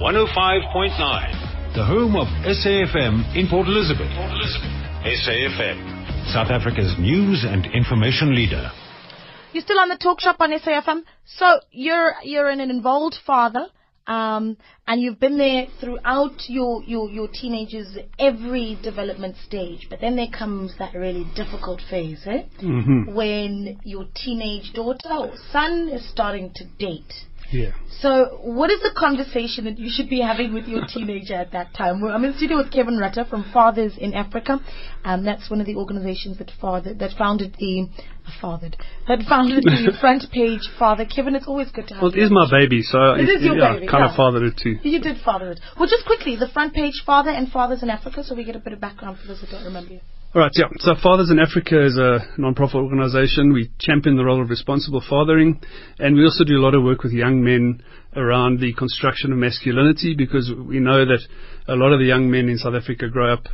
105.9, the home of SAFM in Port Elizabeth. Port Elizabeth. SAFM, South Africa's news and information leader. You're still on the talk shop on SAFM. So you're you're an involved father, um, and you've been there throughout your, your your teenagers every development stage. But then there comes that really difficult phase, eh? Mm-hmm. When your teenage daughter or son is starting to date. Yeah. So, what is the conversation that you should be having with your teenager at that time? Well, I'm in studio with Kevin Rutter from Fathers in Africa. Um, that's one of the organizations that father that founded the fathered that founded the front page father. Kevin, it's always good to have. Well, it is my baby, so It is your yeah, baby, kind yeah. of fathered it too. You did father it. Well, just quickly, the front page father and fathers in Africa, so we get a bit of background for those that don't remember you. All right, yeah. So Fathers in Africa is a non-profit organization. We champion the role of responsible fathering, and we also do a lot of work with young men around the construction of masculinity because we know that a lot of the young men in South Africa grow up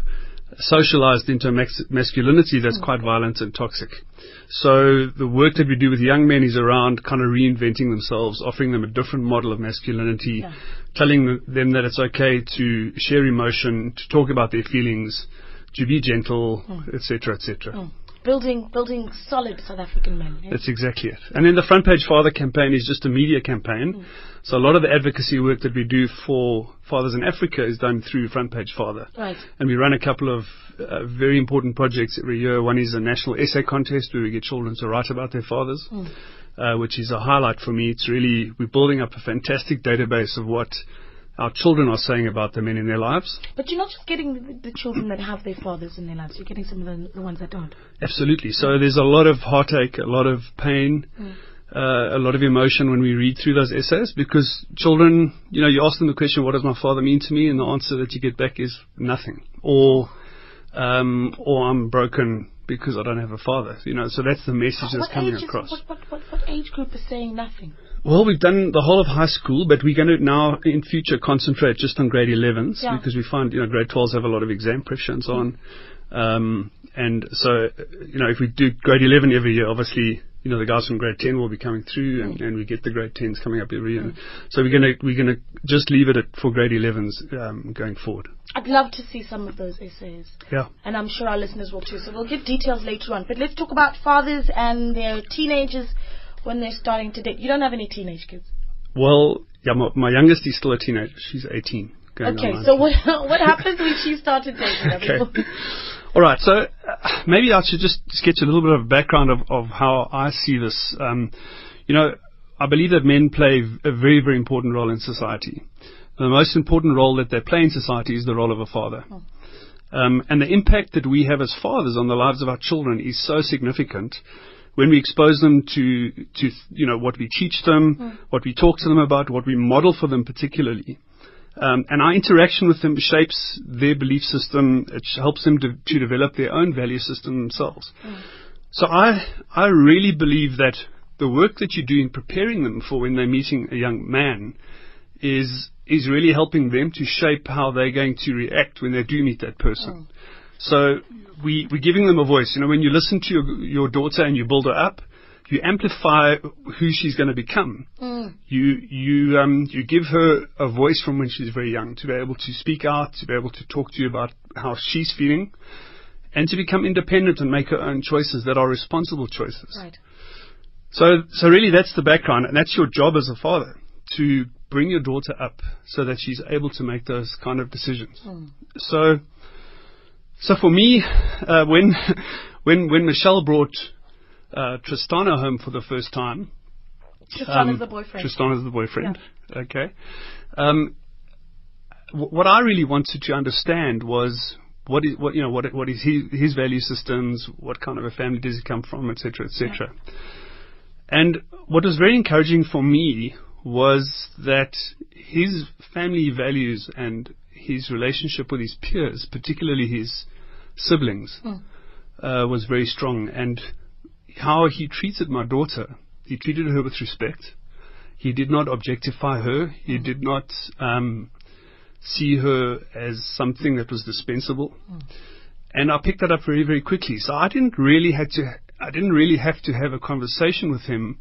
socialized into a masculinity that's mm. quite violent and toxic. So the work that we do with young men is around kind of reinventing themselves, offering them a different model of masculinity, Yeah. telling them that it's okay to share emotion, to talk about their feelings, to be gentle, etc., etc. Building, building solid South African men. eh? That's exactly it. And then the Front Page Father campaign is just a media campaign. So a lot of the advocacy work that we do for fathers in Africa is done through Front Page Father. Right. And we run a couple of uh, very important projects every year. One is a national essay contest where we get children to write about their fathers, uh, which is a highlight for me. It's really, we're building up a fantastic database of what our children are saying about the men in their lives. But you're not just getting the, the children that have their fathers in their lives. You're getting some of the, the ones that don't. Absolutely. So there's a lot of heartache, a lot of pain, uh, a lot of emotion when we read through those essays because children, you know, you ask them the question, what does my father mean to me? And the answer that you get back is nothing. Or, um, or I'm broken because I don't have a father. You know, so that's the message that's what coming across. What, what, what, what age group is saying nothing? Well, we've done the whole of high school, but we're going to now in future concentrate just on grade 11s Yeah. because we find, you know, grade 12s have a lot of exam pressure and so on. Um, and so, you know, if we do grade 11 every year, obviously, you know, the guys from grade 10 will be coming through and, and we get the grade 10s coming up every year. So we're going to, we're going to just leave it at, for grade 11s, um, going forward. I'd love to see some of those essays. Yeah. And I'm sure our listeners will too. So we'll give details later on. But let's talk about fathers and their teenagers when they're starting to date. You don't have any teenage kids. Well, yeah, my, my youngest is still a teenager. She's 18. Okay, so what what happens when she started dating? Okay. All right. So uh, maybe I should just sketch a little bit of background of, of how I see this. Um, you know, I believe that men play a very, very important role in society. The most important role that they play in society is the role of a father. Um, and the impact that we have as fathers on the lives of our children is so significant when we expose them to, to you know, what we teach them, hmm. what we talk to them about, what we model for them particularly. Um, and our interaction with them shapes their belief system. It helps them to, to develop their own value system themselves. Hmm. So I, I really believe that the work that you do in preparing them for when they're meeting a young man is, is really helping them to shape how they're going to react when they do meet that person. Hmm. So we, we're giving them a voice. You know, when you listen to your, your daughter and you build her up, you amplify who she's going to become. You you um, you give her a voice from when she's very young to be able to speak out, to be able to talk to you about how she's feeling, and to become independent and make her own choices that are responsible choices. right. So so really that's the background, and that's your job as a father to bring your daughter up so that she's able to make those kind of decisions. So so for me, uh, when when when Michelle brought uh, Tristana home for the first time. Tristan um, the boyfriend. Tristan is the boyfriend. Okay. Um, w- what I really wanted to understand was what is what you know what what is his, his value systems, what kind of a family does he come from, etc., etc. And what was very encouraging for me was that his family values and his relationship with his peers, particularly his siblings, uh, was very strong. And how he treated my daughter, he treated her with respect. He did not objectify her. He did not um, see her as something that was dispensable. And I picked that up very, very quickly. So I didn't really had to, I didn't really have to have a conversation with him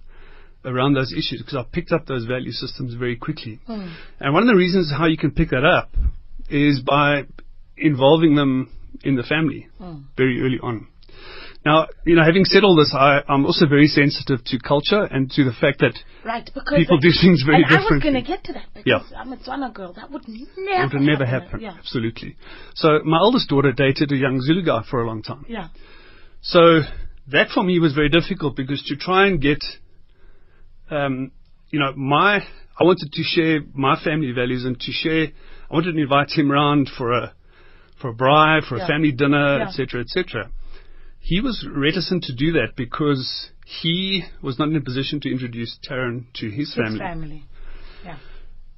around those issues because I picked up those value systems very quickly. Hmm. And one of the reasons how you can pick that up is by involving them in the family Hmm. very early on. Now, you know, having said all this, I, I'm also very sensitive to culture and to the fact that Right, because People do things very and I was differently. going to get to that because Yeah. I'm a Tswana girl. That would never. it would never happen. Yeah. Absolutely. So my oldest daughter dated a young Zulu guy for a long time. Yeah. So that for me was very difficult because to try and get, um, you know, my, I wanted to share my family values and to share, I wanted to invite him round for a, for a bride, for Yeah. a family dinner, Yeah. etc., etc. He was reticent to do that because he was not in a position to introduce Taryn to his His family. family.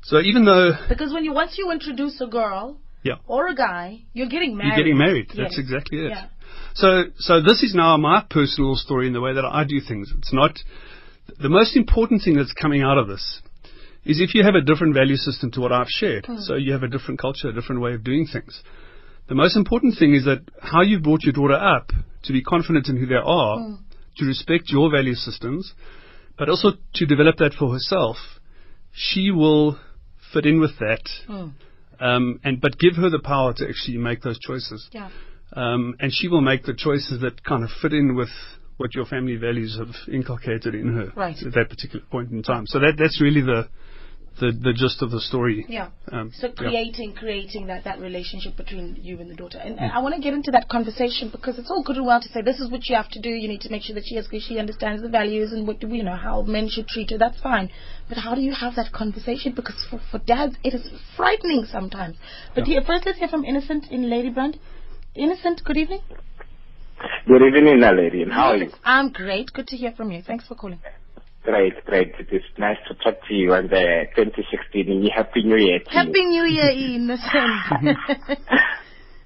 So even though, Because when you once you introduce a girl yeah, or a guy, you're getting married. you're getting married. Yes. That's exactly it. Yeah. So, so this is now my personal story in the way that I do things. It's not the most important thing that's coming out of this is if you have a different value system to what I've shared. So you have a different culture, a different way of doing things. The most important thing is that how you've brought your daughter up to be confident in who they are, to respect your value systems, but also to develop that for herself. She will fit in with that, Mm. um, and but give her the power to actually make those choices Yeah. um, and she will make the choices that kind of fit in with what your family values have inculcated in her Right. at that particular point in time. So that that's really the the, the gist of the story. Yeah. Um, So yeah. creating, creating that, that relationship between you and the daughter. And, Mm. and I want to get into that conversation because it's all good and well to say this is what you have to do. You need to make sure that she has, she understands the values and what do you know how men should treat her. That's fine. But how do you have that conversation? Because for, for dads, it is frightening sometimes. But Yeah. here, first, let's hear from Innocent in Ladybrand. Innocent, good evening. Good evening, Alarian. How are you? I'm great. Good to hear from you. Thanks for calling. Great, great. It is nice to talk to you on the 2016 and Happy New Year to you. Happy New Year, Innocent.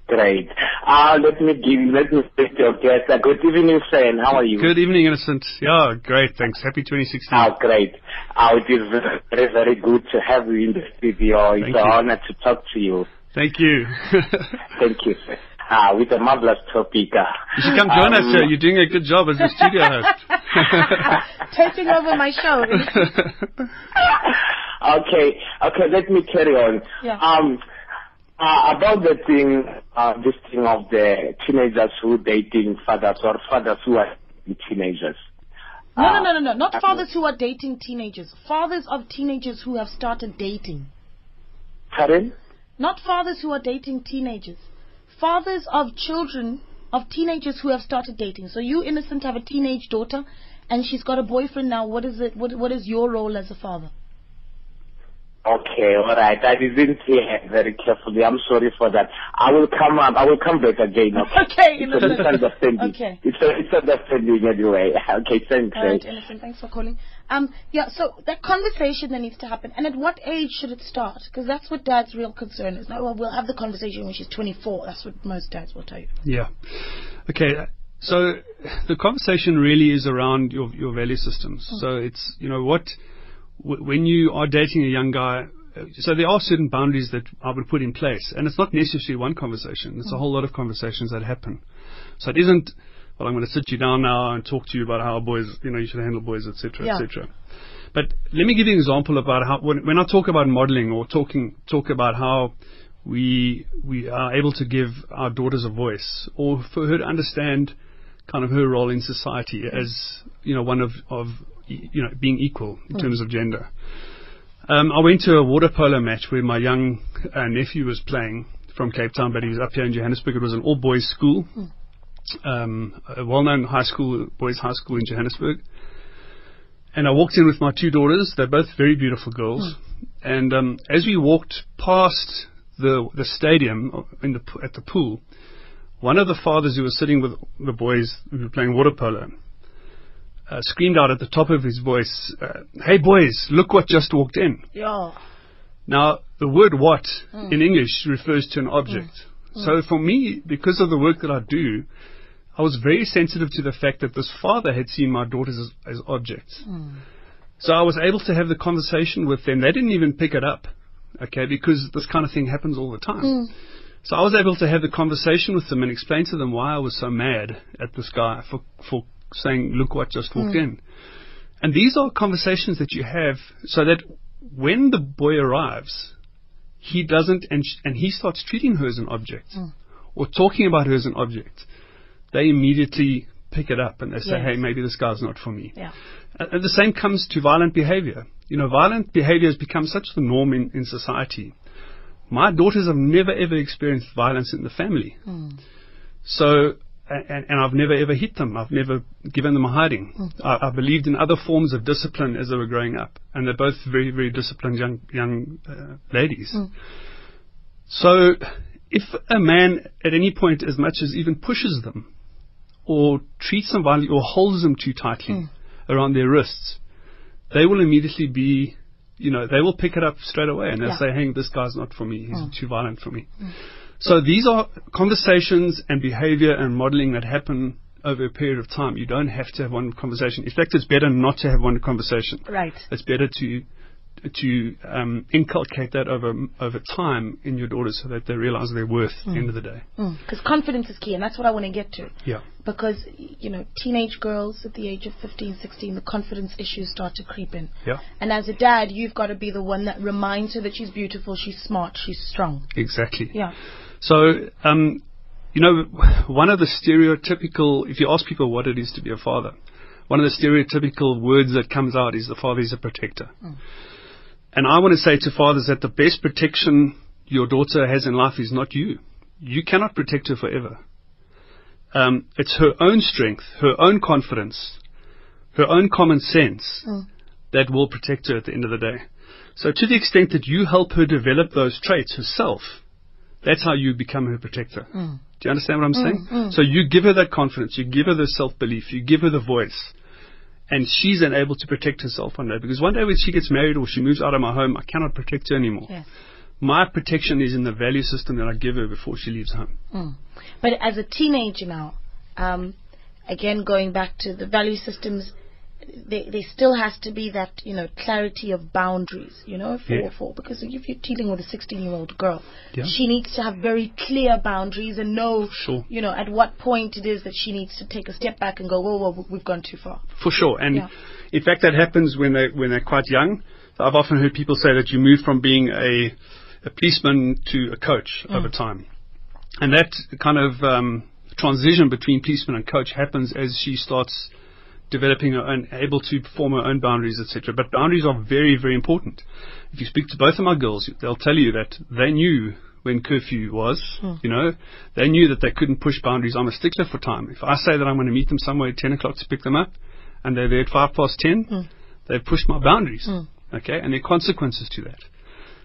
Great. Uh, let me give let me speak to your guest. Uh, good evening, friend. How are you? Good evening, Innocent. Yeah, great. Thanks. Happy 2016. Oh, great. Oh, it is very, very good to have you in the studio. It's Thank an you. honor to talk to you. Thank you. Thank you, sir. Uh, with a marvelous topic. Uh, you should come join us, um, sir. You're doing a good job as a studio host. Taking over my show. okay, okay, let me carry on. Yeah. Um, uh, about the thing, uh, this thing of the teenagers who dating fathers or fathers who are teenagers. No, Uh, no, no, no, no. Not fathers who are dating teenagers. Fathers of teenagers who have started dating. Pardon? Not fathers who are dating teenagers. Fathers of children, of teenagers who have started dating. So you, innocent, have a teenage daughter, and she's got a boyfriend now. What is it? What, what is your role as a father? Okay, all right. I didn't hear very carefully. I'm sorry for that. I will come up. I will come back again. Okay. Okay, It's a innocent. misunderstanding. Okay. It's a a misunderstanding anyway. Okay, thanks. All right, eh. innocent. Thanks for calling. Um, yeah. So that conversation that needs to happen, and at what age should it start? Because that's what Dad's real concern is. No, well, we'll have the conversation when she's 24. That's what most dads will tell you. Yeah. Okay. So the conversation really is around your your value systems. So it's you know what w- when you are dating a young guy. uh, So there are certain boundaries that I would put in place, and it's not necessarily one conversation. It's a whole lot of conversations that happen. So it isn't. Well, I'm going to sit you down now and talk to you about how boys, you know, you should handle boys, etc., Yeah. etc. But let me give you an example about how when, when I talk about modeling or talking talk about how we we are able to give our daughters a voice or for her to understand kind of her role in society as you know one of of you know being equal in terms of gender. Um, I went to a water polo match where my young uh, nephew was playing from Cape Town, but he was up here in Johannesburg. It was an all boys school, um, a well known high school, boys high school in Johannesburg. And I walked in with my two daughters. They're both very beautiful girls. And um, as we walked past the the stadium uh, in the at the pool, one of the fathers who was sitting with the boys who were playing water polo uh, screamed out at the top of his voice, uh, "Hey boys, look what just walked in!" Yeah. Now, the word what in English refers to an object. So for me, because of the work that I do, I was very sensitive to the fact that this father had seen my daughters as, as objects. Hmm. So I was able to have the conversation with them. They didn't even pick it up, okay, because this kind of thing happens all the time. Hmm. So I was able to have the conversation with them and explain to them why I was so mad at this guy for, for saying, look what just walked hmm. in. And these are conversations that you have so that when the boy arrives, he doesn't, and, sh- and he starts treating her as an object or talking about her as an object, they immediately pick it up and they say, Yes. hey, maybe this guy's not for me. Yeah. And the same comes to violent behavior. You know, violent behavior has become such the norm in, in society. My daughters have never ever experienced violence in the family. Hmm. So, and, and I've never ever hit them. I've never given them a hiding. Hmm. I, I believed in other forms of discipline as they were growing up. And they're both very, very disciplined young, young uh, ladies. Hmm. So, if a man at any point as much as even pushes them, or treats them violently, or holds them too tightly hmm. around their wrists, they will immediately be, you know, they will pick it up straight away and they'll Yeah. say, hey, this guy's not for me. He's hmm. too violent for me. Hmm. So these are conversations and behavior and modeling that happen over a period of time. You don't have to have one conversation. In fact, it's better not to have one conversation. Right. It's better to to um, inculcate that over over time in your daughters so that they realize their worth at the end of the day. Because confidence is key, and that's what I want to get to. Yeah. Because, you know, teenage girls at the age of 15, 16, the confidence issues start to creep in. Yeah. And as a dad, you've got to be the one that reminds her that she's beautiful, she's smart, she's strong. Exactly. Yeah. So, um, you know, one of the stereotypical, if you ask people what it is to be a father, one of the stereotypical words that comes out is the father is a protector. And I want to say to fathers that the best protection your daughter has in life is not you. You cannot protect her forever. Um, it's her own strength, her own confidence, her own common sense hmm. that will protect her at the end of the day. So to the extent that you help her develop those traits herself, that's how you become her protector. Hmm. Do you understand what I'm hmm, saying? So you give her that confidence, you give her the self belief, you give her the voice, and she's unable to protect herself one day. Because one day when she gets married or she moves out of my home, I cannot protect her anymore. Yes. My protection is in the value system that I give her before she leaves home. But as a teenager now, um, again going back to the value systems, there, there still has to be that you know clarity of boundaries. You know, for Yeah. for because if you're dealing with a 16 year old girl, Yeah. she needs to have very clear boundaries and know, Sure. you know, at what point it is that she needs to take a step back and go, whoa, whoa, we've gone too far. For sure. And Yeah. in fact, that happens when they when they're quite young. I've often heard people say that you move from being a a policeman to a coach over time, and that kind of um, transition between policeman and coach happens as she starts developing her own, able to form her own boundaries, etc. But boundaries are very, very important. If you speak to both of my girls, they'll tell you that they knew when curfew was, hmm. you know, they knew that they couldn't push boundaries. I'm a stickler for time. If I say that I'm going to meet them somewhere at 10 o'clock to pick them up, and they're there at 5 past 10, hmm. they've pushed my boundaries. Hmm. Okay, and there are consequences to that.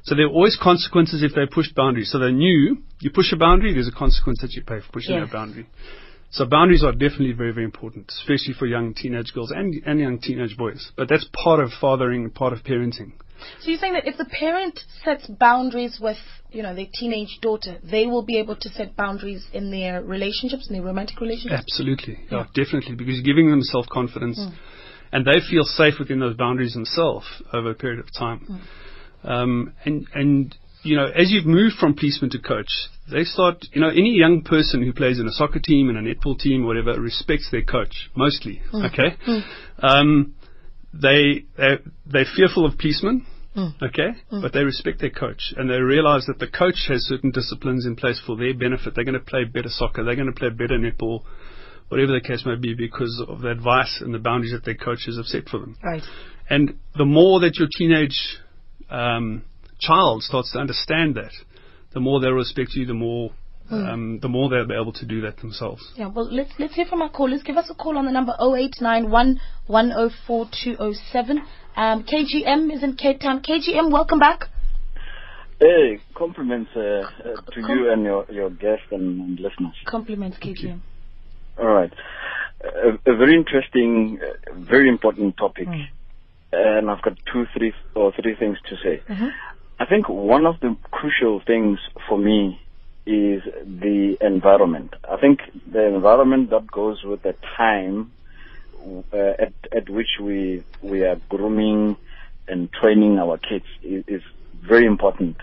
So there are always consequences if they push boundaries. So they knew you push a boundary, there's a consequence that you pay for pushing Yes. that boundary. So boundaries are definitely very, very important, especially for young teenage girls and, and young teenage boys. But that's part of fathering, part of parenting. So you're saying that if the parent sets boundaries with, you know, their teenage daughter, they will be able to set boundaries in their relationships, in their romantic relationships? Absolutely, yeah, definitely, because you're giving them self confidence, and they feel safe within those boundaries themselves over a period of time. Um, and and you know, as you've moved from policeman to coach, they start. You know, any young person who plays in a soccer team, in a netball team, whatever, respects their coach mostly. Okay, um, they they they're fearful of policemen. Okay, but they respect their coach and they realize that the coach has certain disciplines in place for their benefit. They're going to play better soccer. They're going to play better netball, whatever the case may be, because of the advice and the boundaries that their coaches have set for them. Right. And the more that your teenage um, child starts to understand that, the more they'll respect you. The more, um, the more they'll be able to do that themselves. Yeah, well, let's let's hear from our callers. Give us a call on the number 0891 104207. Um, KGM is in Cape Town. KGM, welcome back. Hey, compliments uh, uh, to you and your, your guests and, and listeners. Compliments, KGM. All right. A, a very interesting, uh, very important topic. And I've got two, three, or three things to say. I think one of the crucial things for me is the environment. I think the environment that goes with the time uh, at, at which we we are grooming and training our kids is, is very important.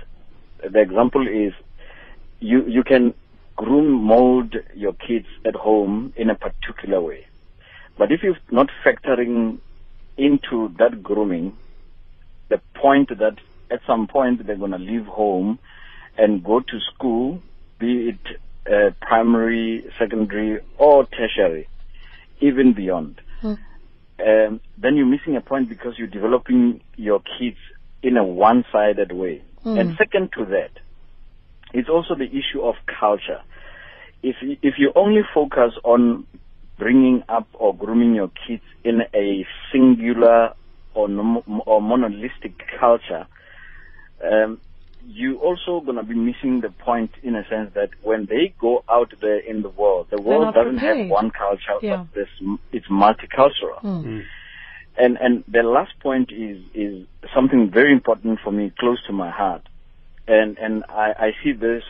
The example is you you can groom mold your kids at home in a particular way, but if you're not factoring into that grooming, the point that at some point they're going to leave home and go to school, be it uh, primary, secondary, or tertiary, even beyond. Um, then you're missing a point because you're developing your kids in a one-sided way. And second to that, it's also the issue of culture. If you, if you only focus on bringing up or grooming your kids in a singular or, or monolithic culture, um, you also going to be missing the point in a sense that when they go out there in the world, the world doesn't prepared. have one culture, Yeah. but this, it's multicultural. Hmm. Hmm. And and the last point is is something very important for me, close to my heart, and and I, I see this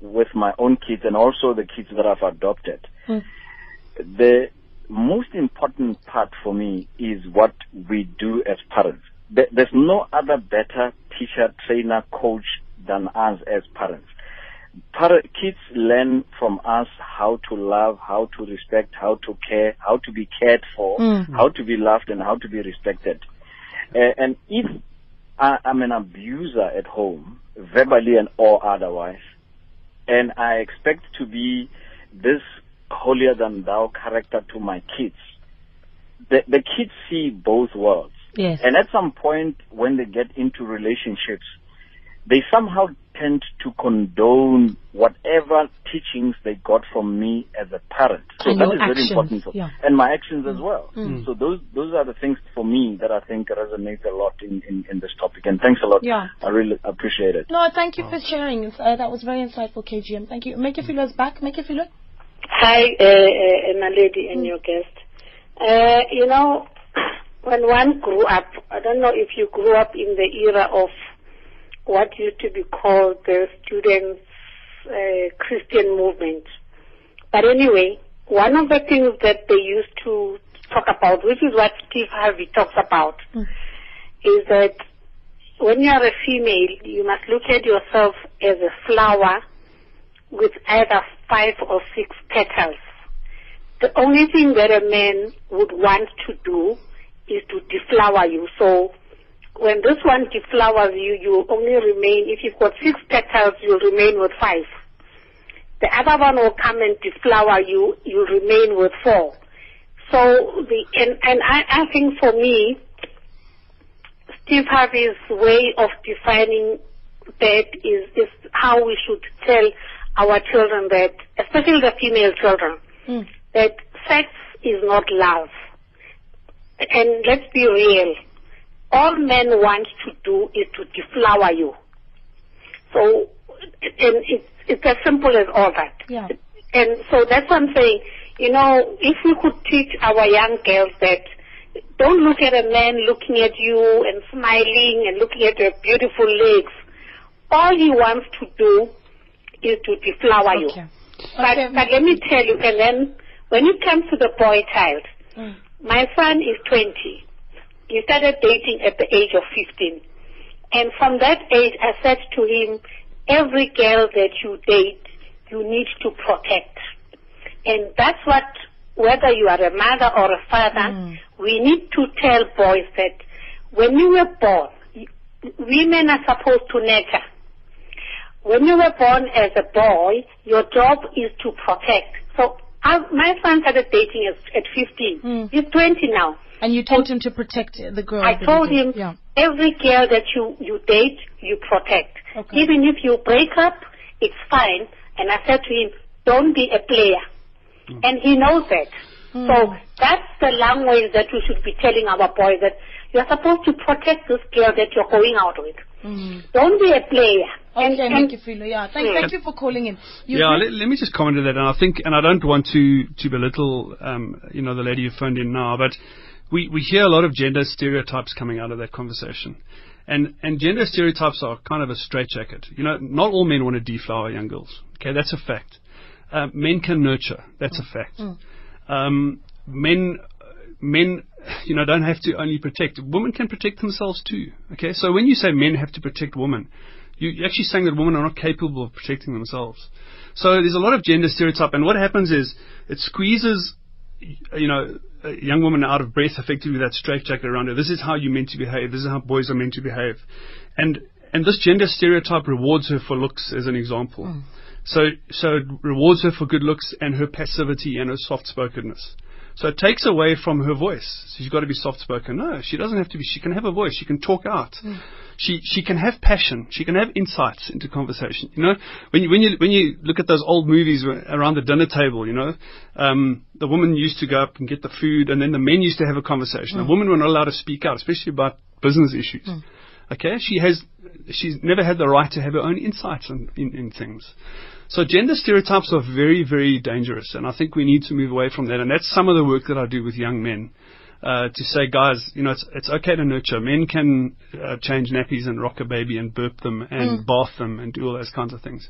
with my own kids and also the kids that I've adopted. Hmm. The most important part for me is what we do as parents. There's no other better teacher, trainer, coach than us as parents. Par- kids learn from us how to love, how to respect, how to care, how to be cared for, how to be loved, and how to be respected. Uh, and if I, I'm an abuser at home, verbally and or otherwise, and I expect to be this holier than thou character to my kids, the, the kids see both worlds. Yes. And at some point, when they get into relationships, they somehow tend to condone whatever teachings they got from me as a parent. So And that your is very important. For, yeah. And my actions as well. So those those are the things for me that I think resonate a lot in, in, in this topic. And thanks a lot. Yeah. I really appreciate it. No, thank you for sharing. Uh, that was very insightful, KGM. Thank you. Make your feelers back. Makefilo. Hi, uh, uh, my lady and your guest. Uh, you know, when one grew up, I don't know if you grew up in the era of what used to be called the students' uh, Christian movement. But anyway, one of the things that they used to talk about, which is what Steve Harvey talks about, is that when you are a female, you must look at yourself as a flower with either five or six petals. The only thing that a man would want to do is to deflower you. So when this one deflowers you, you only remain, if you've got six petals, you'll remain with five. The other one will come and deflower you, you'll remain with four. So the, and, and I, I think for me, Steve Harvey's way of defining that is, is how we should tell our children that, especially the female children, hmm. that sex is not love. And let's be real. All men want to do is to deflower you. So, and it's, it's as simple as all that. Yeah. And so that's what I'm saying. You know, if we could teach our young girls that don't look at a man looking at you and smiling and looking at your beautiful legs. All he wants to do is to deflower you. Okay. But, Okay. but let me tell you, and then when it comes to the boy child, mm. My son is 20. He started dating at the age of 15. And from that age, I said to him, every girl that you date, you need to protect. And that's what, whether you are a mother or a father, hmm. we need to tell boys that when you were born, women are supposed to nurture. When you were born as a boy, your job is to protect. So I, my son started dating at, at 15. Hmm. He's 20 now. And you told him to protect the girl. I told him Yeah. every girl that you, you date, you protect. Okay. Even if you break up, it's fine. And I said to him, don't be a player. Hmm. And he knows that. Hmm. So that's the language that we should be telling our boys that you're supposed to protect this girl that you're going out with. Don't be a player. And- Okay, and- Makefilo. Yeah. Thank, thank you for calling in. You yeah, let, let me just comment on that. And I think, and I don't want to, to belittle, um, you know, the lady who phoned in now, but we, we hear a lot of gender stereotypes coming out of that conversation. And, and gender stereotypes are kind of a straitjacket. You know, not all men want to deflower young girls. Okay, that's a fact. Uh, men can nurture. That's a fact. Um, men, men, you know, don't have to only protect. Women can protect themselves too. Okay, so when you say men have to protect women, you- you're actually saying that women are not capable of protecting themselves. So there's a lot of gender stereotype, and what happens is it squeezes you know, a young woman out of breath, effectively that straitjacket around her. This is how you're meant to behave. This is how boys are meant to behave. And and this gender stereotype rewards her for looks, as an example. Mm. So so it rewards her for good looks and her passivity and her soft spokenness. So it takes away from her voice. So she's got to be soft spoken. No, she doesn't have to be. She can have a voice. She can talk out. Mm. She she can have passion. She can have insights into conversation. You know, when you when you when you look at those old movies around the dinner table, you know, um, the woman used to go up and get the food, and then the men used to have a conversation. The women were not allowed to speak out, especially about business issues. Okay, she has she's never had the right to have her own insights in, in, in things. So gender stereotypes are very, very dangerous, and I think we need to move away from that. And that's some of the work that I do with young men. Uh, to say, guys, you know, it's, it's okay to nurture. Men can uh, change nappies and rock a baby and burp them and bath them and do all those kinds of things.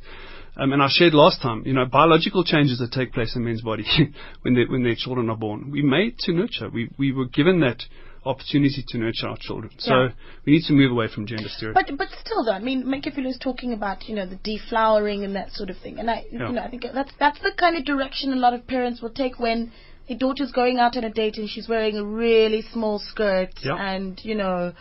Um, and I shared last time, you know, biological changes that take place in men's body when, they, when their children are born. We made to nurture. We, we were given that opportunity to nurture our children. So we need to move away from gender stereotypes. But but still though, I mean, Makefilo is talking about you know the deflowering and that sort of thing, and I Yeah. you know I think that's that's the kind of direction a lot of parents will take when a daughter's going out on a date and she's wearing a really small skirt Yeah. and you know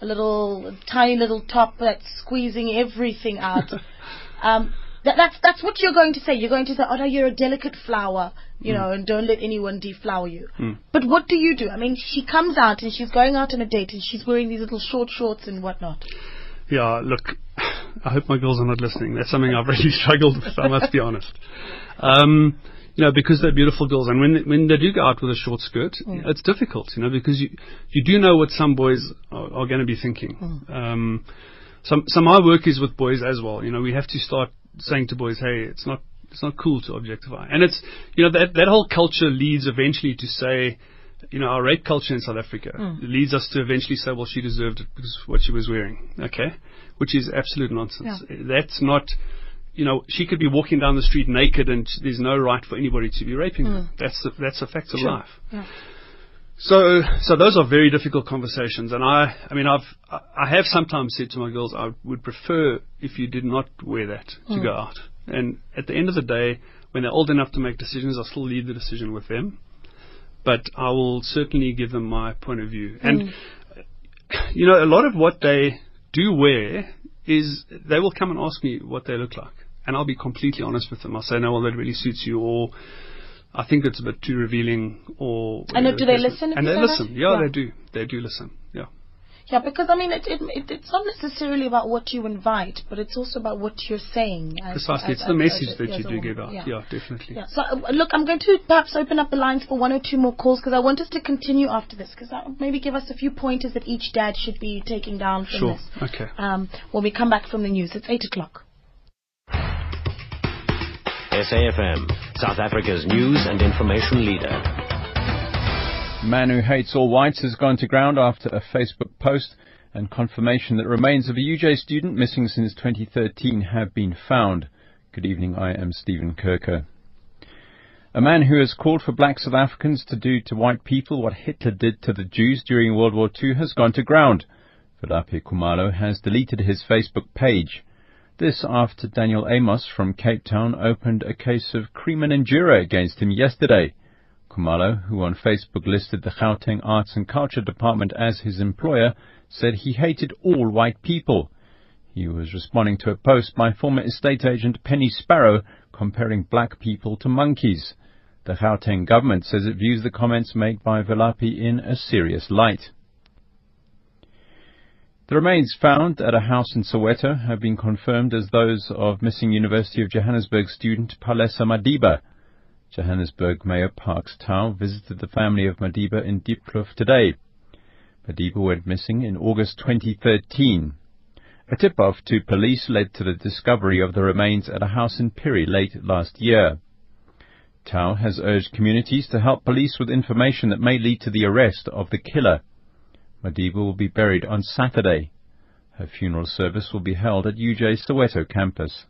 a little tiny little top that's squeezing everything out. um, that, that's that's what you're going to say. You're going to say, "Oh no, you're a delicate flower," you know, and don't let anyone deflower you. But what do you do? I mean, she comes out and she's going out on a date and she's wearing these little short shorts and whatnot. Yeah, look, I hope my girls are not listening. That's something I've really struggled with, I must be honest. Um, you know, because they're beautiful girls, and when when they do go out with a short skirt, it's difficult, you know, because you you do know what some boys are, are going to be thinking. Um, some so my work is with boys as well. You know, we have to start saying to boys, hey, it's not it's not cool to objectify, and it's you know that that whole culture leads eventually to say. You know, our rape culture in South Africa hmm. leads us to eventually say, well, she deserved it because of what she was wearing. Okay? Which is absolute nonsense. That's not, you know, she could be walking down the street naked and sh- there's no right for anybody to be raping her. Hmm. That's a, that's a fact of life. Yeah. So, so those are very difficult conversations, and I, I mean, I've, I have sometimes said to my girls, I would prefer if you did not wear that to go hmm. out. And at the end of the day, when they're old enough to make decisions, I still leave the decision with them. But I will certainly give them my point of view. And hmm. you know, a lot of what they do wear is they will come and ask me what they look like, and I'll be completely honest with them. I'll say, no, well, that really suits you, or I think it's a bit too revealing, or And do they listen And they listen. Yeah, Yeah. they do. They do listen. Yeah. Yeah, because I mean, it, it, it, it's not necessarily about what you invite, but it's also about what you're saying. as- Precisely. as- It's the as- message as- that as you do give out. Yeah. Yeah, definitely. Yeah. So uh, look, I'm going to perhaps open up the lines for one or two more calls because I want us to continue after this because that would maybe give us a few pointers that each dad should be taking down from Sure. this. Okay. Um, when we come back from the news, it's eight o'clock. SAFM, South Africa's news and information leader. Man who hates all whites has gone to ground after a Facebook post and confirmation that remains of a UJ student missing since 2013 have been found. Good evening, I am Stephen Kirker. A man who has called for black South Africans to do to white people what Hitler did to the Jews during World War II has gone to ground. Velaphi Khumalo has deleted his Facebook page. This after Daniel Amos from Cape Town opened a case of crimen injuria against him yesterday. Khumalo, who on Facebook listed the Gauteng Arts and Culture Department as his employer, said he hated all white people. He was responding to a post by former estate agent Penny Sparrow comparing black people to monkeys. The Gauteng government says it views the comments made by Velaphi in a serious light. The remains found at a house in Soweto have been confirmed as those of missing University of Johannesburg student Palesa Madiba. Johannesburg Mayor Parks Tau visited the family of Madiba in Diepkloof today. Madiba went missing in August 2013. A tip-off to police led to the discovery of the remains at a house in Piri late last year. Tau has urged communities to help police with information that may lead to the arrest of the killer. Madiba will be buried on Saturday. Her funeral service will be held at UJ Soweto campus.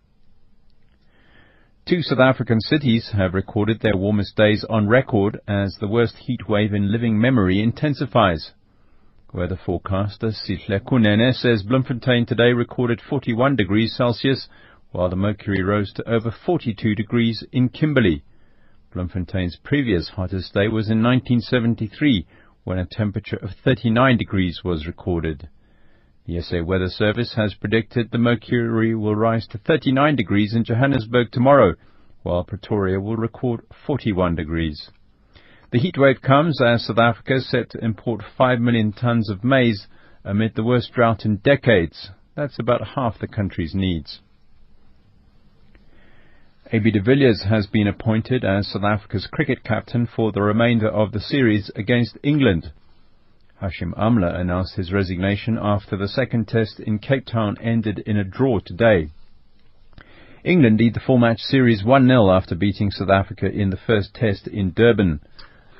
Two South African cities have recorded their warmest days on record as the worst heat wave in living memory intensifies. Weather forecaster Sihle Kunene says Bloemfontein today recorded 41 degrees Celsius, while the mercury rose to over 42 degrees in Kimberley. Bloemfontein's previous hottest day was in 1973 when a temperature of 39 degrees was recorded. The SA Weather Service has predicted the mercury will rise to 39 degrees in Johannesburg tomorrow, while Pretoria will record 41 degrees. The heatwave comes as South Africa is set to import 5 million tons of maize amid the worst drought in decades. That's about half the country's needs. AB de Villiers has been appointed as South Africa's cricket captain for the remainder of the series against England. Hashim Amla announced his resignation after the second test in Cape Town ended in a draw today. England lead the four-match series 1-0 after beating South Africa in the first test in Durban.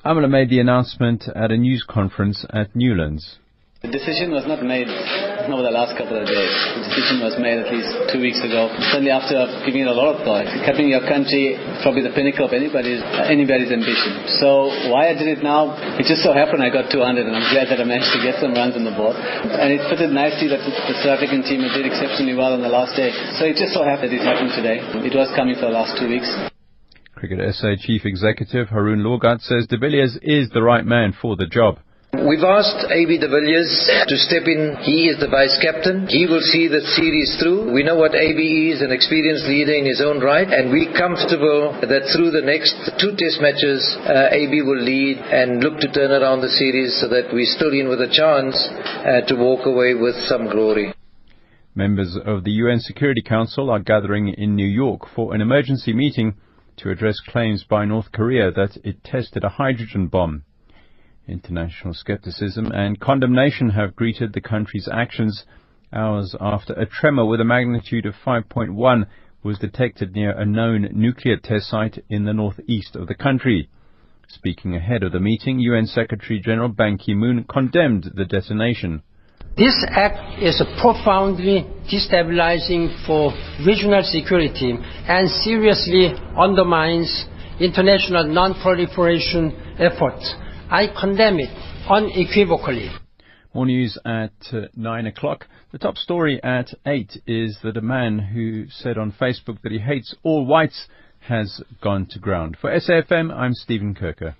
Amla made the announcement at a news conference at Newlands. The decision was not made over the last couple of days. The decision was made at least two weeks ago. Certainly after giving it a lot of thought. Captaining your country probably the pinnacle of anybody's anybody's ambition. So why I did it now? It just so happened I got 200 and I'm glad that I managed to get some runs on the board. And it fitted nicely that the South African team did exceptionally well on the last day. So it just so happened it happened today. It was coming for the last two weeks. Cricket SA Chief Executive Haroon Lorgat says de Villiers is the right man for the job. We've asked AB de Villiers to step in. He is the vice captain. He will see the series through. We know what AB is, an experienced leader in his own right, and we're comfortable that through the next two test matches, uh, AB will lead and look to turn around the series so that we're still in with a chance uh, to walk away with some glory. Members of the UN Security Council are gathering in New York for an emergency meeting to address claims by North Korea that it tested a hydrogen bomb. International skepticism and condemnation have greeted the country's actions hours after a tremor with a magnitude of 5.1 was detected near a known nuclear test site in the northeast of the country. Speaking ahead of the meeting, UN Secretary General Ban Ki-moon condemned the detonation. This act is profoundly destabilizing for regional security and seriously undermines international non-proliferation efforts I condemn it unequivocally. More news at uh, 9 o'clock. The top story at 8 is that a man who said on Facebook that he hates all whites has gone to ground. For SAFM, I'm Stephen Kirker.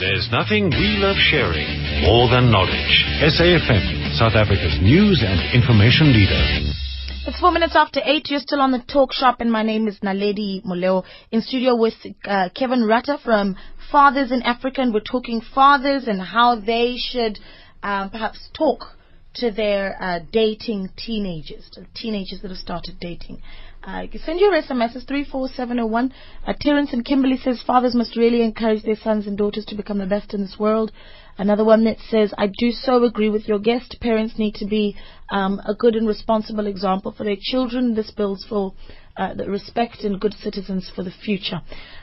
There's nothing we love sharing more than knowledge. SAFM, South Africa's news and information leader. It's four minutes after eight. You're still on the talk shop, and my name is Naledi Moleo. In studio with uh, Kevin Rutter from Fathers in Africa, and we're talking fathers and how they should um, perhaps talk to their uh, dating teenagers, to teenagers that have started dating. Uh, you send your SMS 34701. Uh, Terence and Kimberley says fathers must really encourage their sons and daughters to become the best in this world. Another one that says, I do so agree with your guest. Parents need to be um, a good and responsible example for their children. This builds for uh, the respect and good citizens for the future.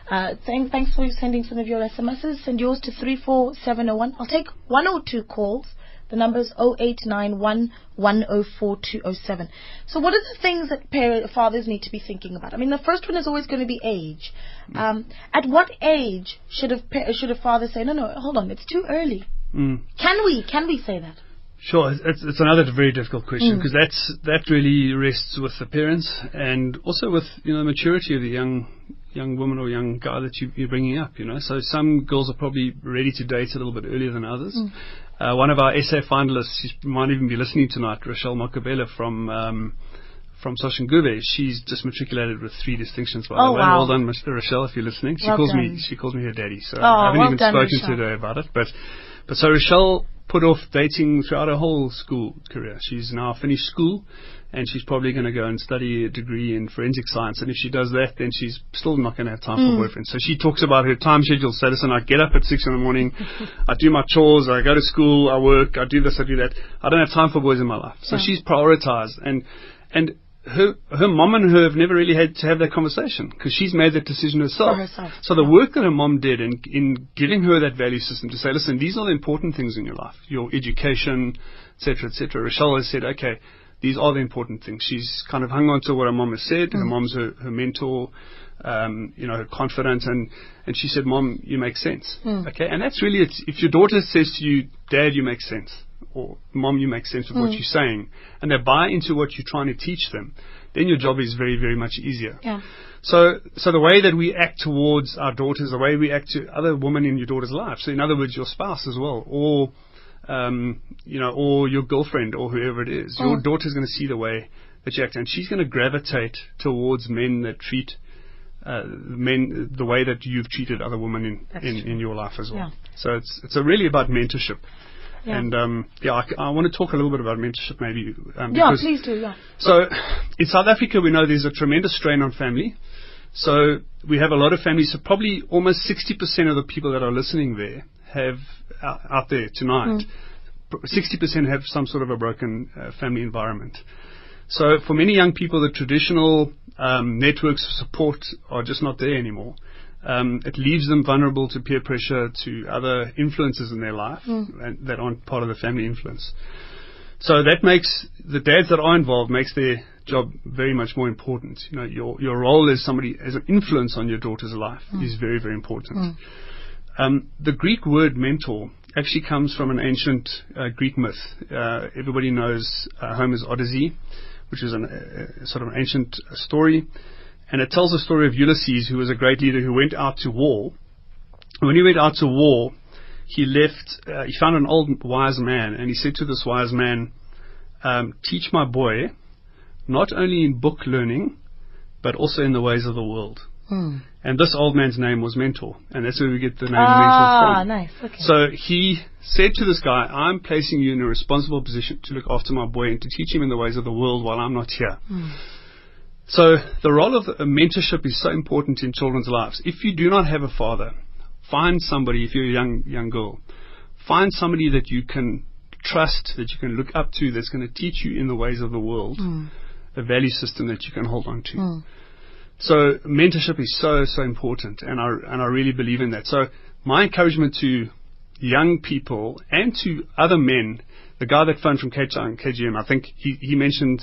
Uh, thank, thanks for sending some of your SMSs. Send yours to 34701. I'll take one or two calls. The number is 0891 So what are the things that parents, fathers need to be thinking about? I mean, the first one is always going to be age. Um, at what age should a, should a father say, no, no, hold on, it's too early? Mm. Can we, can we say that? Sure, it's, it's another very difficult question because mm. that's that really rests with the parents and also with you know the maturity of the young young woman or young guy that you, are bringing up. You know, so some girls are probably ready to date a little bit earlier than others. Mm. Uh, one of our essay finalists, she might even be listening tonight, Rochelle Makabela from um, from Soshanguve. She's just matriculated with three distinctions, by oh, the way. Wow. Well done, Mr. Rochelle, if you're listening. She well calls done. me she calls me her daddy, so I haven't well even done, spoken Rochelle. to her about it. But but so Rochelle put off dating throughout her whole school career. She's now finished school and she's probably going to go and study a degree in forensic science. And if she does that, then she's still not going to have time mm. for a boyfriend. So she talks about her time schedule. So listen, I get up at six in the morning, I do my chores, I go to school, I work, I do this, I do that. I don't have time for boys in my life. So yeah. she's prioritized and and her her mom and her have never really had to have that conversation because she's made that decision herself. herself. So the work that her mom did in in giving her that value system to say, listen, these are the important things in your life, your education, etc., etc. Rochelle has said, okay, these are the important things. She's kind of hung on to what her mom has said. Mm. Her mom's her, her mentor. Um, you know, her confidence, and, and she said, Mom, you make sense. Mm. Okay, and that's really it. If your daughter says to you, Dad, you make sense, or Mom, you make sense of mm. what you're saying, and they buy into what you're trying to teach them, then your job is very, very much easier. Yeah. So, so the way that we act towards our daughters, the way we act to other women in your daughter's life. So, in other words, your spouse as well, or um, you know, or your girlfriend, or whoever it is. Your Mm. daughter's going to see the way that you act, and she's going to gravitate towards men that treat uh, men the way that you've treated other women in That's in, true. in your life as well. Yeah. So it's it's a really about mentorship. Yeah. And um, yeah, I, I want to talk a little bit about mentorship, maybe. Um, Yeah, please do. Yeah. so in South Africa, we know there's a tremendous strain on family. So we have a lot of families. So probably almost 60% of the people that are listening there have out, out there tonight. pr- 60% have some sort of a broken uh, family environment. So for many young people, the traditional um, networks of support are just not there anymore. Um, it leaves them vulnerable to peer pressure, to other influences in their life Mm. and that aren't part of the family influence. So that makes the dads that are involved makes their job very much more important. You know, your your role as somebody as an influence on your daughter's life Mm. is very very important. Mm. Um, the Greek word mentor actually comes from an ancient uh, Greek myth. Uh, everybody knows uh, Homer's Odyssey, which is an, uh, sort of an ancient story, and it tells the story of Ulysses, who was a great leader who went out to war. When he went out to war, he left. Uh, he found an old wise man, and he said to this wise man, um, "Teach my boy, not only in book learning, but also in the ways of the world." Mm. And this old man's name was Mentor, and that's where we get the name Ah, Mentor from. nice. Okay. So he said to this guy, I'm placing you in a responsible position to look after my boy and to teach him in the ways of the world while I'm not here. Mm. So the role of mentorship is so important in children's lives. If you do not have a father, find somebody, if you're a young, young girl, find somebody that you can trust, that you can look up to, that's going to teach you in the ways of the world, Mm. a value system that you can hold on to. Mm. So mentorship is so so important, and I and I really believe in that. So my encouragement to young people and to other men, the guy that phoned from Cape Town, KGM, I think he he mentioned.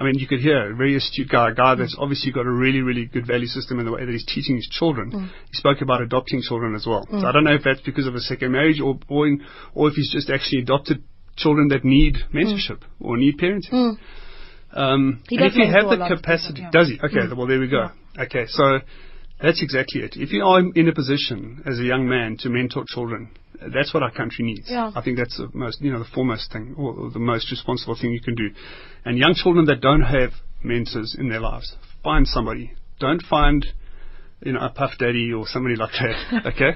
I mean, you could hear a very astute guy, a guy that's obviously got a really, really good value system in the way that he's teaching his children. Mm. He spoke about adopting children as well. Mm. So I don't know if that's because of a second marriage or or, in, or if he's just actually adopted children that need mentorship or need parenting. Mm. Um, He and if you have the capacity, yeah. does he? Okay, Mm. well there we go. Okay, so that's exactly it. If you are in a position as a young man to mentor children, that's what our country needs. Yeah. I think that's the most, you know, the foremost thing or, the most responsible thing you can do. And young children that don't have mentors in their lives, find somebody. Don't find you know, a puff daddy or somebody like that. Okay,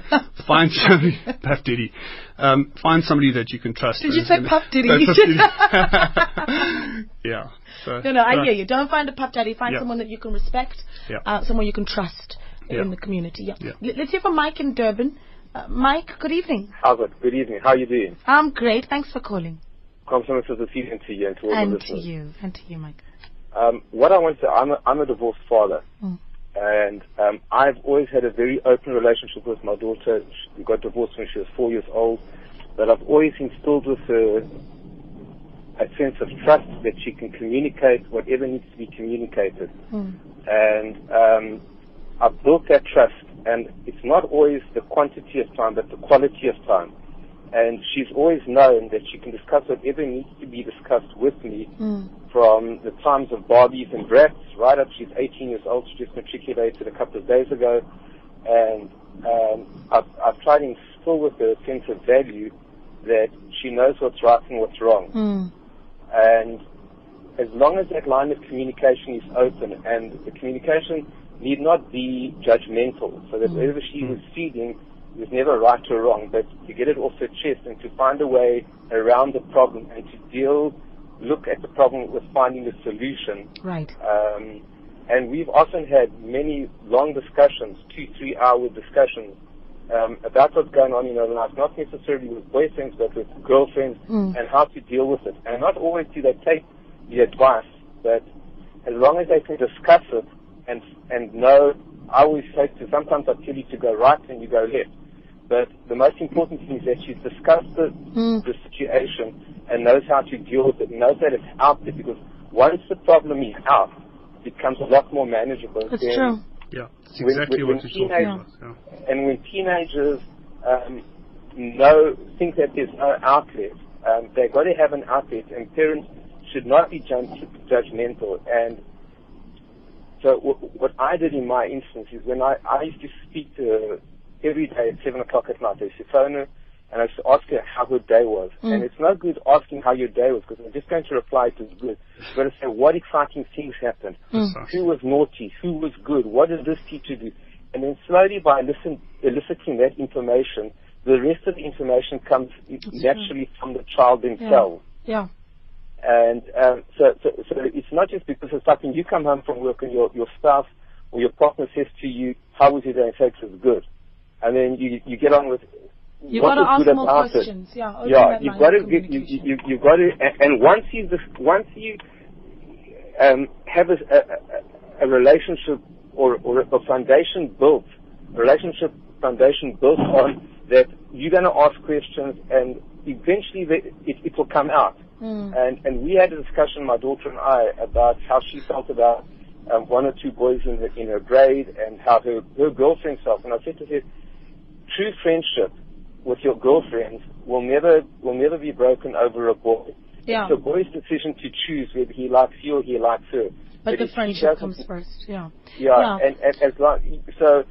find somebody, puff daddy. Um, find somebody that you can trust. Did you say puff daddy? Puff daddy. yeah. So, No, no, I hear you. Don't find a pup daddy. Find Yeah. someone that you can respect, Yeah. uh, someone you can trust Yeah. in the community. Yeah. Yeah. Let's hear from Mike in Durban. Uh, Mike, good evening. Albert, good evening. How are you doing? I'm great. Thanks for calling. Compliments of the season to you and to all the And to listeners. you. And to you, Mike. Um, what I want to, I'm a, I'm a divorced father, Mm. and um, I've always had a very open relationship with my daughter. She got divorced when she was four years old, but I've always instilled with her a sense of trust that she can communicate whatever needs to be communicated. Mm. and um, I've built that trust. And it's not always the quantity of time, but the quality of time. And she's always known that she can discuss whatever needs to be discussed with me, Mm. from the times of Barbies and Bratz right up. She's 18 years old. She just matriculated a couple of days ago, and um, I've, I've tried to instill with her a sense of value that she knows what's right and what's wrong. Mm. And as long as that line of communication is open and the communication need not be judgmental, so that whatever she was feeding was never right or wrong, but to get it off her chest and to find a way around the problem and to deal, look at the problem with finding a solution. Right. Um, and we've often had many long discussions, two, three hour discussions, um, about what's going on in her life, not necessarily with boyfriends, but with girlfriends, Mm. and how to deal with it. And not always do they take the advice, but as long as they can discuss it and and know, I always say to sometimes I tell you to go right and you go left. But the most important thing is that she's discussed the, Mm. the situation and knows how to deal with it, knows that it's out there because once the problem is out, it becomes a lot more manageable. That's Then true. Yeah, it's when- exactly when what you're talking teenagers- about. Yeah. and when teenagers um, know think that there's no outlet, um, they've got to have an outlet, and parents should not be judge, judgmental. And so w- what I did in my instance is when I, I used to speak to her every day at 7 o'clock at night, I used to phone her and I used to ask her how her day was. Mm. And it's no good asking how your day was because I'm just going to reply was good. You've got to say what exciting things happened. Mm. Who was naughty? Who was good? What did this teacher do? And then slowly by listen, eliciting that information, the rest of the information comes naturally from the child themselves. Yeah. And um, so, so, so it's not just because of something you come home from work and your, your spouse or your partner says to you, how was your day? And it was good. And then you, you get on with You've got to ask more questions. It. Yeah, yeah, you've got to get, you, you, you, you've got to, and, and once you, once you um, have a, a, a relationship or, or a foundation built, relationship foundation built on that you're going to ask questions and eventually the, it, it will come out. Mm. And and we had a discussion, my daughter and I, about how she felt about um, one or two boys in her, in her grade and how her her girlfriend felt. And I said to her, true friendship with your girlfriend will never will never be broken over a boy. Yeah. It's a boy's decision to choose whether he likes you or he likes her. But the friendship comes first. Yeah. Yeah, And, and as long so.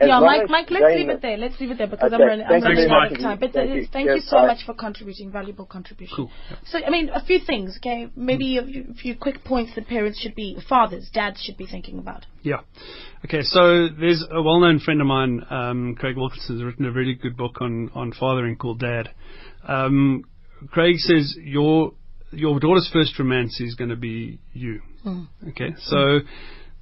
As yeah, Mike, Mike, let's leave it there. Let's leave it there because I'm running, I'm running out of time. But Thank uh, you. thank Yes, you so bye. much for contributing, valuable contribution. Cool. So, I mean, a few things, okay? Maybe a few, a few quick points that parents should be, fathers, dads should be thinking about. Yeah. Okay, so there's a well-known friend of mine, um, Craig Wilkinson, has written a really good book on, on fathering called Dad. Um, Craig says your your daughter's first romance is going to be you. Mm. Okay, so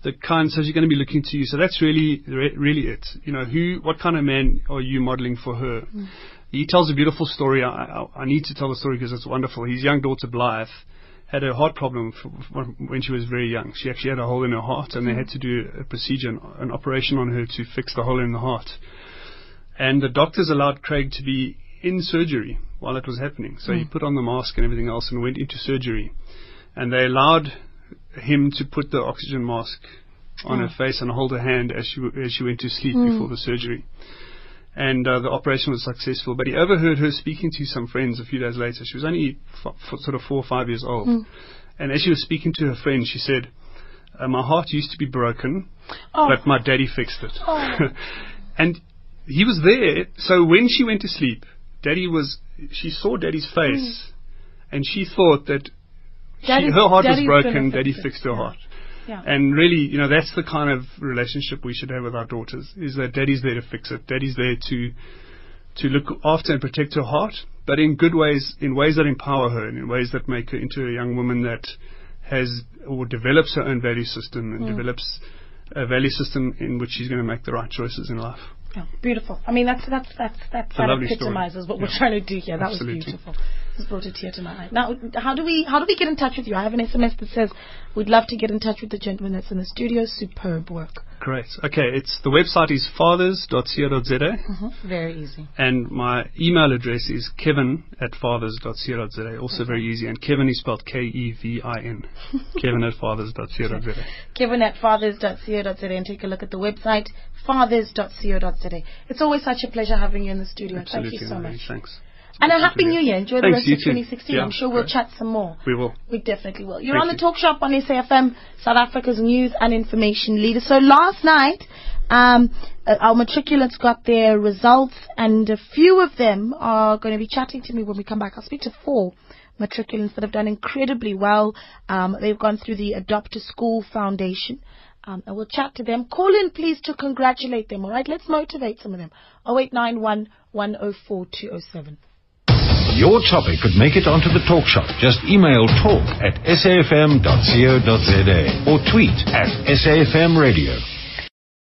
the kind so she's going to be looking to you. So that's really re- really it. You know, who, what kind of man are you modeling for her? He tells a beautiful story. I, I, I need to tell the story because it's wonderful. His young daughter Blythe had a heart problem when she was very young. She actually had a hole in her heart, and they had to do a procedure, an operation on her to fix the hole in the heart. And the doctors allowed Craig to be in surgery while it was happening. So he Mm. put on the mask and everything else and went into surgery. And they allowed him to put the oxygen mask on Oh. her face and hold her hand as she w- as she went to sleep Mm. before the surgery. And uh, the operation was successful. But he overheard her speaking to some friends a few days later. She was only f- f- sort of four or five years old. Mm. And as she was speaking to her friend, she said, uh, "My heart used to be broken, Oh. but my daddy fixed it." Oh. and he was there. So when she went to sleep, daddy was. She saw daddy's face, and she thought that she, her heart was broken. Daddy fixed her heart. Yeah. And really, you know, that's the kind of relationship we should have with our daughters. Is that daddy's there to fix it. Daddy's there to to look after and protect her heart, but in good ways, in ways that empower her, and in ways that make her into a young woman that has or develops her own value system and Mm. develops a value system in which she's going to make the right choices in life. Yeah, beautiful. I mean, that's that's that's that's that lovely story. epitomizes what we're trying to do here. That Absolutely. was beautiful. Just brought a tear to my eye. Now, how do we how do we get in touch with you? I have an SMS that says we'd love to get in touch with the gentleman that's in the studio. Superb work. Great. Okay, it's the website is fathers.co.za. Mm-hmm. Very easy. And my email address is kevin at fathers.co.za. Also very easy. And Kevin is spelled K-E-V-I-N. Kevin at fathers.co.za. Kevin at fathers.co.za and take a look at the website fathers.co.za. It's always such a pleasure having you in the studio. Absolutely. Thank you so much. Thanks. And a happy new year. Enjoy the rest of 2016. Yeah, I'm sure we'll great. chat some more. We will. We definitely will. You're Thank on the you. talk shop on SAFM, South Africa's news and information leader. So last night, um, uh, our matriculants got their results, and a few of them are going to be chatting to me when we come back. I'll speak to four matriculants that have done incredibly well. Um, they've gone through the Adopt a School Foundation. Um, and we'll chat to them. Call in, please, to congratulate them. All right, let's motivate some of them. 0891 104 207. Your topic could make it onto the talk shop. Just email talk at safm.co.za or tweet at SAFM Radio.